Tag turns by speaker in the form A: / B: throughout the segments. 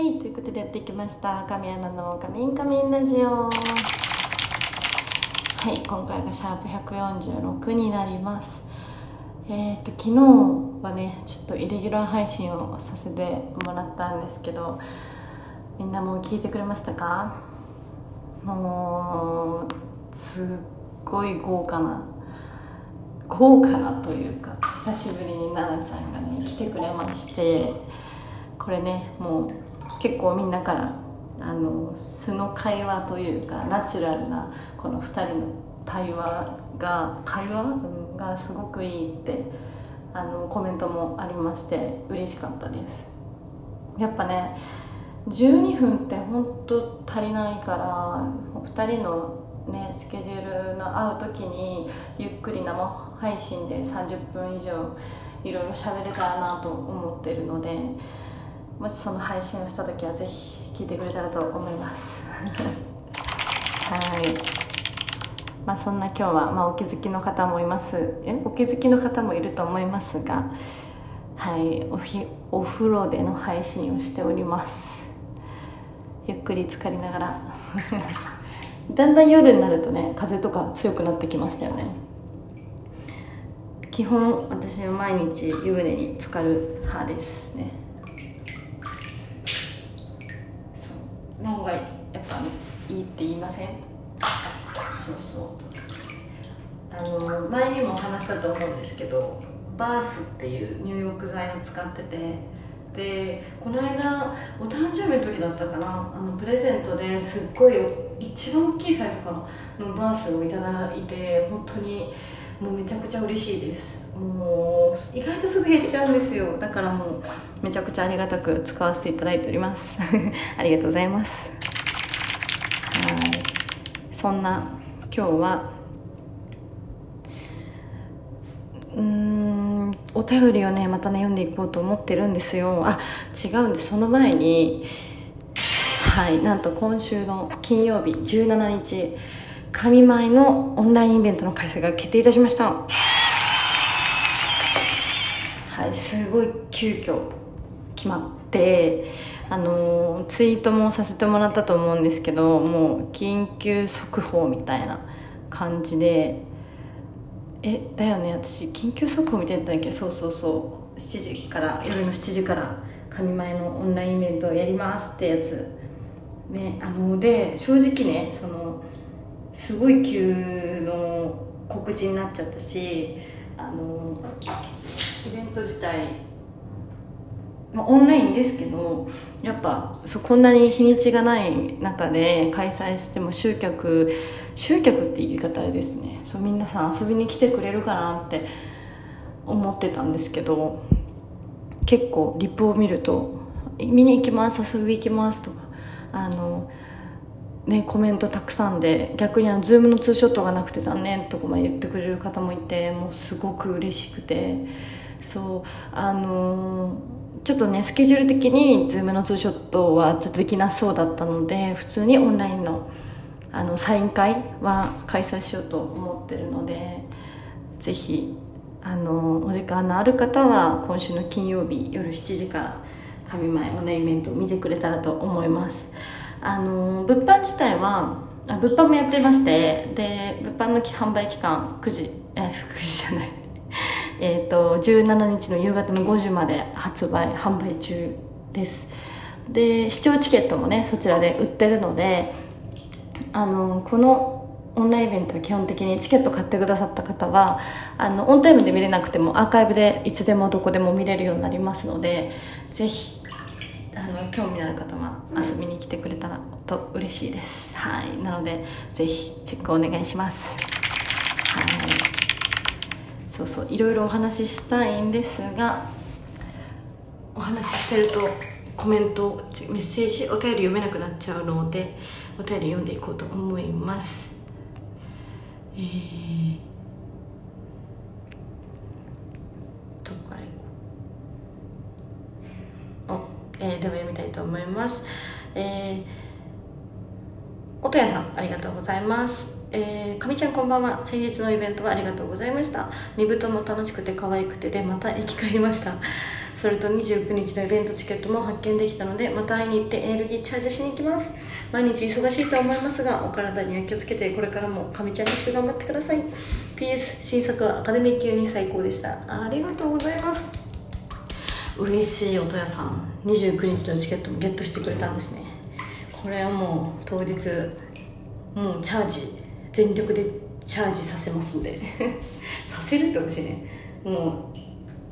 A: はいということでやってきました。神アナの「カミンカミンラジオ」はい今回がシャープ146になります。えっ、と昨日はねちょっとイレギュラー配信をさせてもらったんですけどみんなもう聞いてくれましたか？もうすっごい豪華な豪華なというか久しぶりに奈々ちゃんがね来てくれましてこれねもう結構みんなからあの素の会話というかナチュラルなこの2人の対話が会話がすごくいいってあのコメントもありまして嬉しかったです。やっぱね12分って本当足りないから2人のねスケジュールの合う時にゆっくり生配信で30分以上いろいろ喋れたらなと思ってるのでもしその配信をした時はぜひ聞いてくれたらと思います。はい。まあそんな今日は、まあ、お気づきの方もいます。え？お気づきの方もいると思いますが。はい。おひお風呂での配信をしております。ゆっくり浸かりながら。だんだん夜になるとね風とか強くなってきましたよね。基本私は毎日湯船に浸かる派ですねそうの方がやっぱ、いいって言いません？そうそう。あの前にもお話したと思うんですけどバースっていう入浴剤を使っててでこの間お誕生日の時だったかなあのプレゼントですっごい一番大きいサイズかなのバースをいただいて本当にもうめちゃくちゃ嬉しいです。もう意外とすぐ減っちゃうんですよ。だからもうめちゃくちゃありがたく使わせていただいております。ありがとうございます。はい。そんな今日はうんお便りをねまたね読んでいこうと思ってるんですよ。あ違うんです。その前にはい。なんと今週の金曜日17日。神前のオンラインイベントの開催が決定いたしました。はいすごい急遽決まってあのツイートもさせてもらったと思うんですけどもう緊急速報みたいな感じでえだよね私緊急速報見てたんだけ？どそうそうそう。7時から夜の7時から神前のオンラインイベントをやりますってやつ。ねあので正直ねそのすごい急の告知になっちゃったしあのイベント自体、まあ、オンラインですけどやっぱそこんなに日にちがない中で開催しても集客集客って言い方あれですね。そう皆さん遊びに来てくれるかなって思ってたんですけど結構リップを見ると「見に行きます遊び行きます」とかあのね、コメントたくさんで逆にあの Zoom のツーショットがなくて残念とかも言ってくれる方もいてもうすごく嬉しくて。そうあのー、ちょっとねスケジュール的に Zoom のツーショットはちょっとできなそうだったので普通にオンラインのあのサイン会は開催しようと思ってるのでぜひあのお時間のある方は今週の金曜日夜7時から神前オンラインイベントを見てくれたらと思います。あの物販自体は物販もやってましてで物販の販売期間9時え 9時じゃない。えっと17日の夕方の5時まで発売販売中です。で視聴チケットもねそちらで売ってるのであのこのオンラインイベントは基本的にチケット買ってくださった方はあのオンタイムで見れなくてもアーカイブでいつでもどこでも見れるようになりますのでぜひあの興味のある方は遊びに来てくれたらと嬉しいです。はい。なのでぜひチェックお願いします。はい。そうそういろいろお話ししたいんですがお話ししてるとコメントメッセージお便り読めなくなっちゃうのでお便り読んでいこうと思います。えー、どこからいこうおえー、では読みたいと思います。えー、音谷さん、ありがとうございます。えー、かみちゃんこんばんは。先日のイベントはありがとうございました。2部とも楽しくて可愛くてで、また生き返りました。それと29日のイベントチケットも発見できたのでまた会いに行ってエネルギーチャージしに行きます毎日忙しいと思いますがお体には気をつけてこれからも神ちゃんらしく頑張ってください PS 新作はアカデミー級に最高でしたありがとうございます嬉しい音屋さん。29日のチケットもゲットしてくれたんですね。これはもう当日もうチャージ全力でチャージさせますんで。させるってほしいね。もう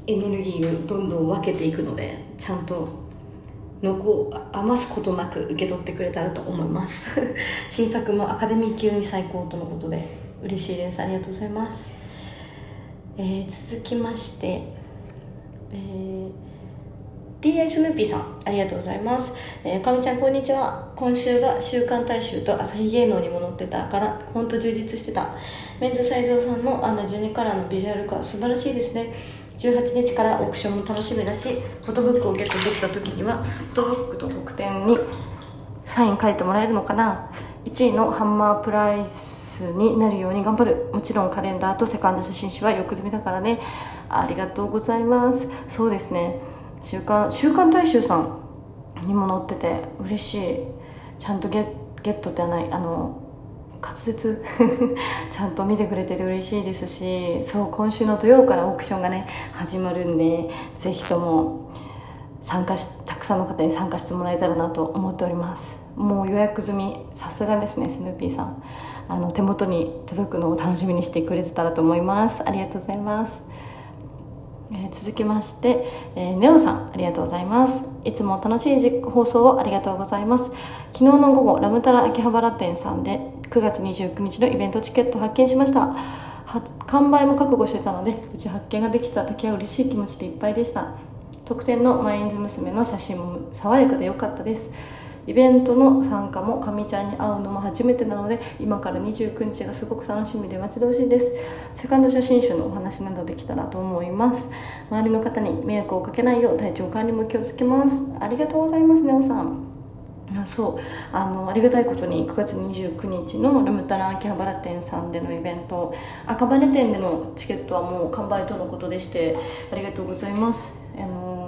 A: エネルギーをどんどん分けていくのでちゃんと残余すことなく受け取ってくれたらと思います。新作もアカデミー級に最高とのことで嬉しいです。ありがとうございます、えー、続きまして、えー DI スヌーピーさん、ありがとうございます。えー、かみちゃん、こんにちは。今週が週刊大衆と朝日芸能にも載ってたから、ほんと充実してた。メンズサイズさんのあの12カラーのビジュアル化、素晴らしいですね。18日からオークションも楽しみだし、フォトブックをゲットできた時には、フォトブックと特典にサイン書いてもらえるのかな ?1 位のハンマープライスになるように頑張る。もちろんカレンダーとセカンド写真集はよく済みだからね。ありがとうございます。そうですね。週刊週刊大衆さんにも載ってて嬉しい。ちゃんとゲゲットってはないあの滑舌？ちゃんと見てくれてて嬉しいですしそう今週の土曜からオークションがね始まるんでぜひとも参加したくさんの方に参加してもらえたらなと思っております。もう予約済みさすがですねスヌーピーさん。あの手元に届くのを楽しみにしてくれてたらと思います。ありがとうございます。え、続きまして、えー、ネオさんありがとうございます。いつも楽しい放送をありがとうございます。昨日の午後ラムタラ秋葉原店さんで9月29日のイベントチケット発見しました。完売も覚悟してたのでうち発見ができた時は嬉しい気持ちでいっぱいでした。特典のマインズ娘の写真も爽やかで良かったです。イベントの参加もかみちゃんに会うのも初めてなので今から29日がすごく楽しみで待ち遠しいです。セカンド写真集のお話などできたらと思います。周りの方に迷惑をかけないよう体調管理も気をつけます。ありがとうございますねおさん。あそう。あのありがたいことに9月29日のラムタラ秋葉原店さんでのイベント赤羽店でのチケットはもう完売とのことでしてありがとうございます。あの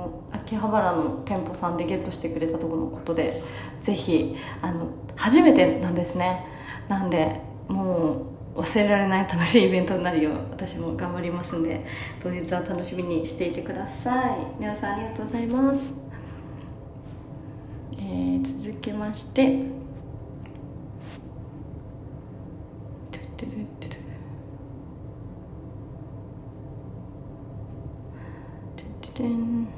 A: 秋葉原の店舗さんでゲットしてくれたところのことでぜひあの初めてなんですね。なんでもう忘れられない楽しいイベントになるよう私も頑張りますんで当日は楽しみにしていてください。皆さんありがとうございます、えー、続きましててん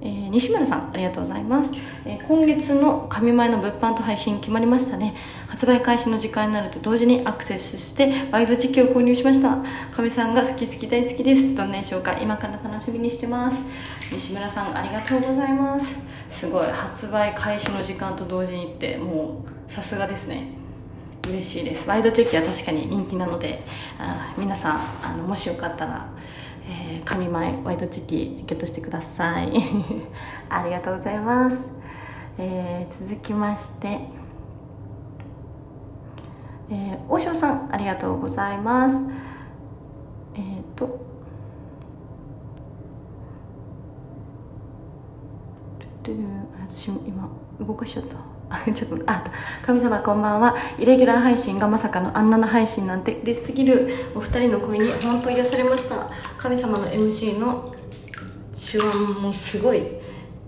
A: えー、西村さんありがとうございます、えー、今月の紙前の物販と配信決まりましたね。発売開始の時間になると同時にアクセスしてワイドチキを購入しました。神さんが好き好き大好きです。どんなでしょうか今から楽しみにしてます。西村さんありがとうございます。すごい。発売開始の時間と同時にってもうさすがですね。嬉しいです。ワイドチェキは確かに人気なのであ皆さんあのもしよかったらえー、紙前ワイドチェキゲットしてください。ありがとうございます、えー、続きまして。えー、大塩さんありがとうございますえっ、ー、と私も今動かしちゃった。ちょっとあ神様こんばんは。イレギュラー配信がまさかのあんなの配信なんて。嬉しすぎるお二人の声に本当癒されました。神様の MC の手腕もすごい。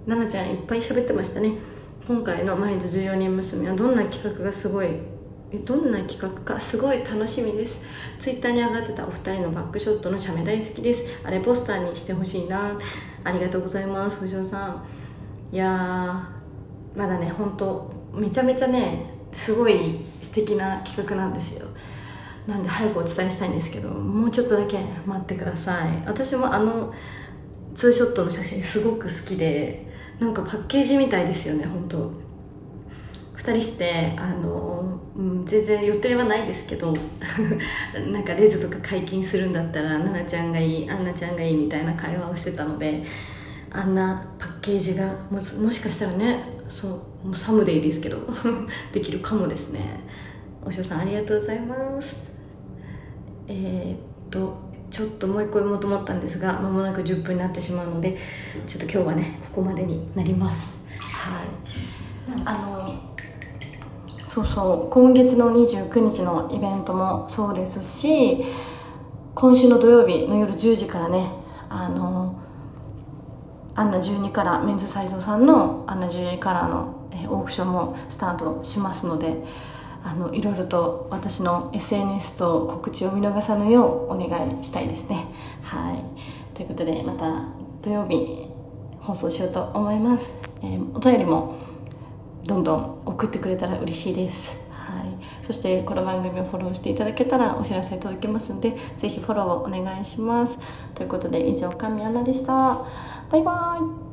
A: 奈々ちゃんいっぱい喋ってましたね。今回の「毎日14人娘」はどんな企画がすごい？どんな企画かすごい楽しみです。ツイッターに上がってたお二人のバックショットの写メ大好きです。あれポスターにしてほしいな。ありがとうございます。藤尾さん。いやまだね本当めちゃめちゃねすごい素敵な企画なんですよ。なんで早くお伝えしたいんですけどもうちょっとだけ待ってください。私もあのツーショットの写真すごく好きでなんかパッケージみたいですよね本当。2人してあの、うん、全然予定はないですけど なんかレズとか解禁するんだったら奈々ちゃんがいいアンナちゃんがいいみたいな会話をしてたのであんなパッケージがももしかしたらねそうもうサムデイですけど できるかもですね。おしょさんありがとうございます。えー、っとちょっともう一個読もうと思ったんですが間もなく10分になってしまうのでちょっと今日はねここまでになります。はい。あのそうそう今月の29日のイベントもそうですし今週の土曜日の夜10時からねあのアンナ12からメンズサイズさんのアンナ12からの、えー、オークションもスタートしますのであのいろいろと私の SNS と告知を見逃さぬようお願いしたいですね。はい。ということでまた土曜日放送しようと思います、えー、お便りもどんどん送ってくれたら嬉しいです。はい。そしてこの番組をフォローしていただけたらお知らせ届きますのでぜひフォローをお願いします。ということで以上神アナでした。バイバイ。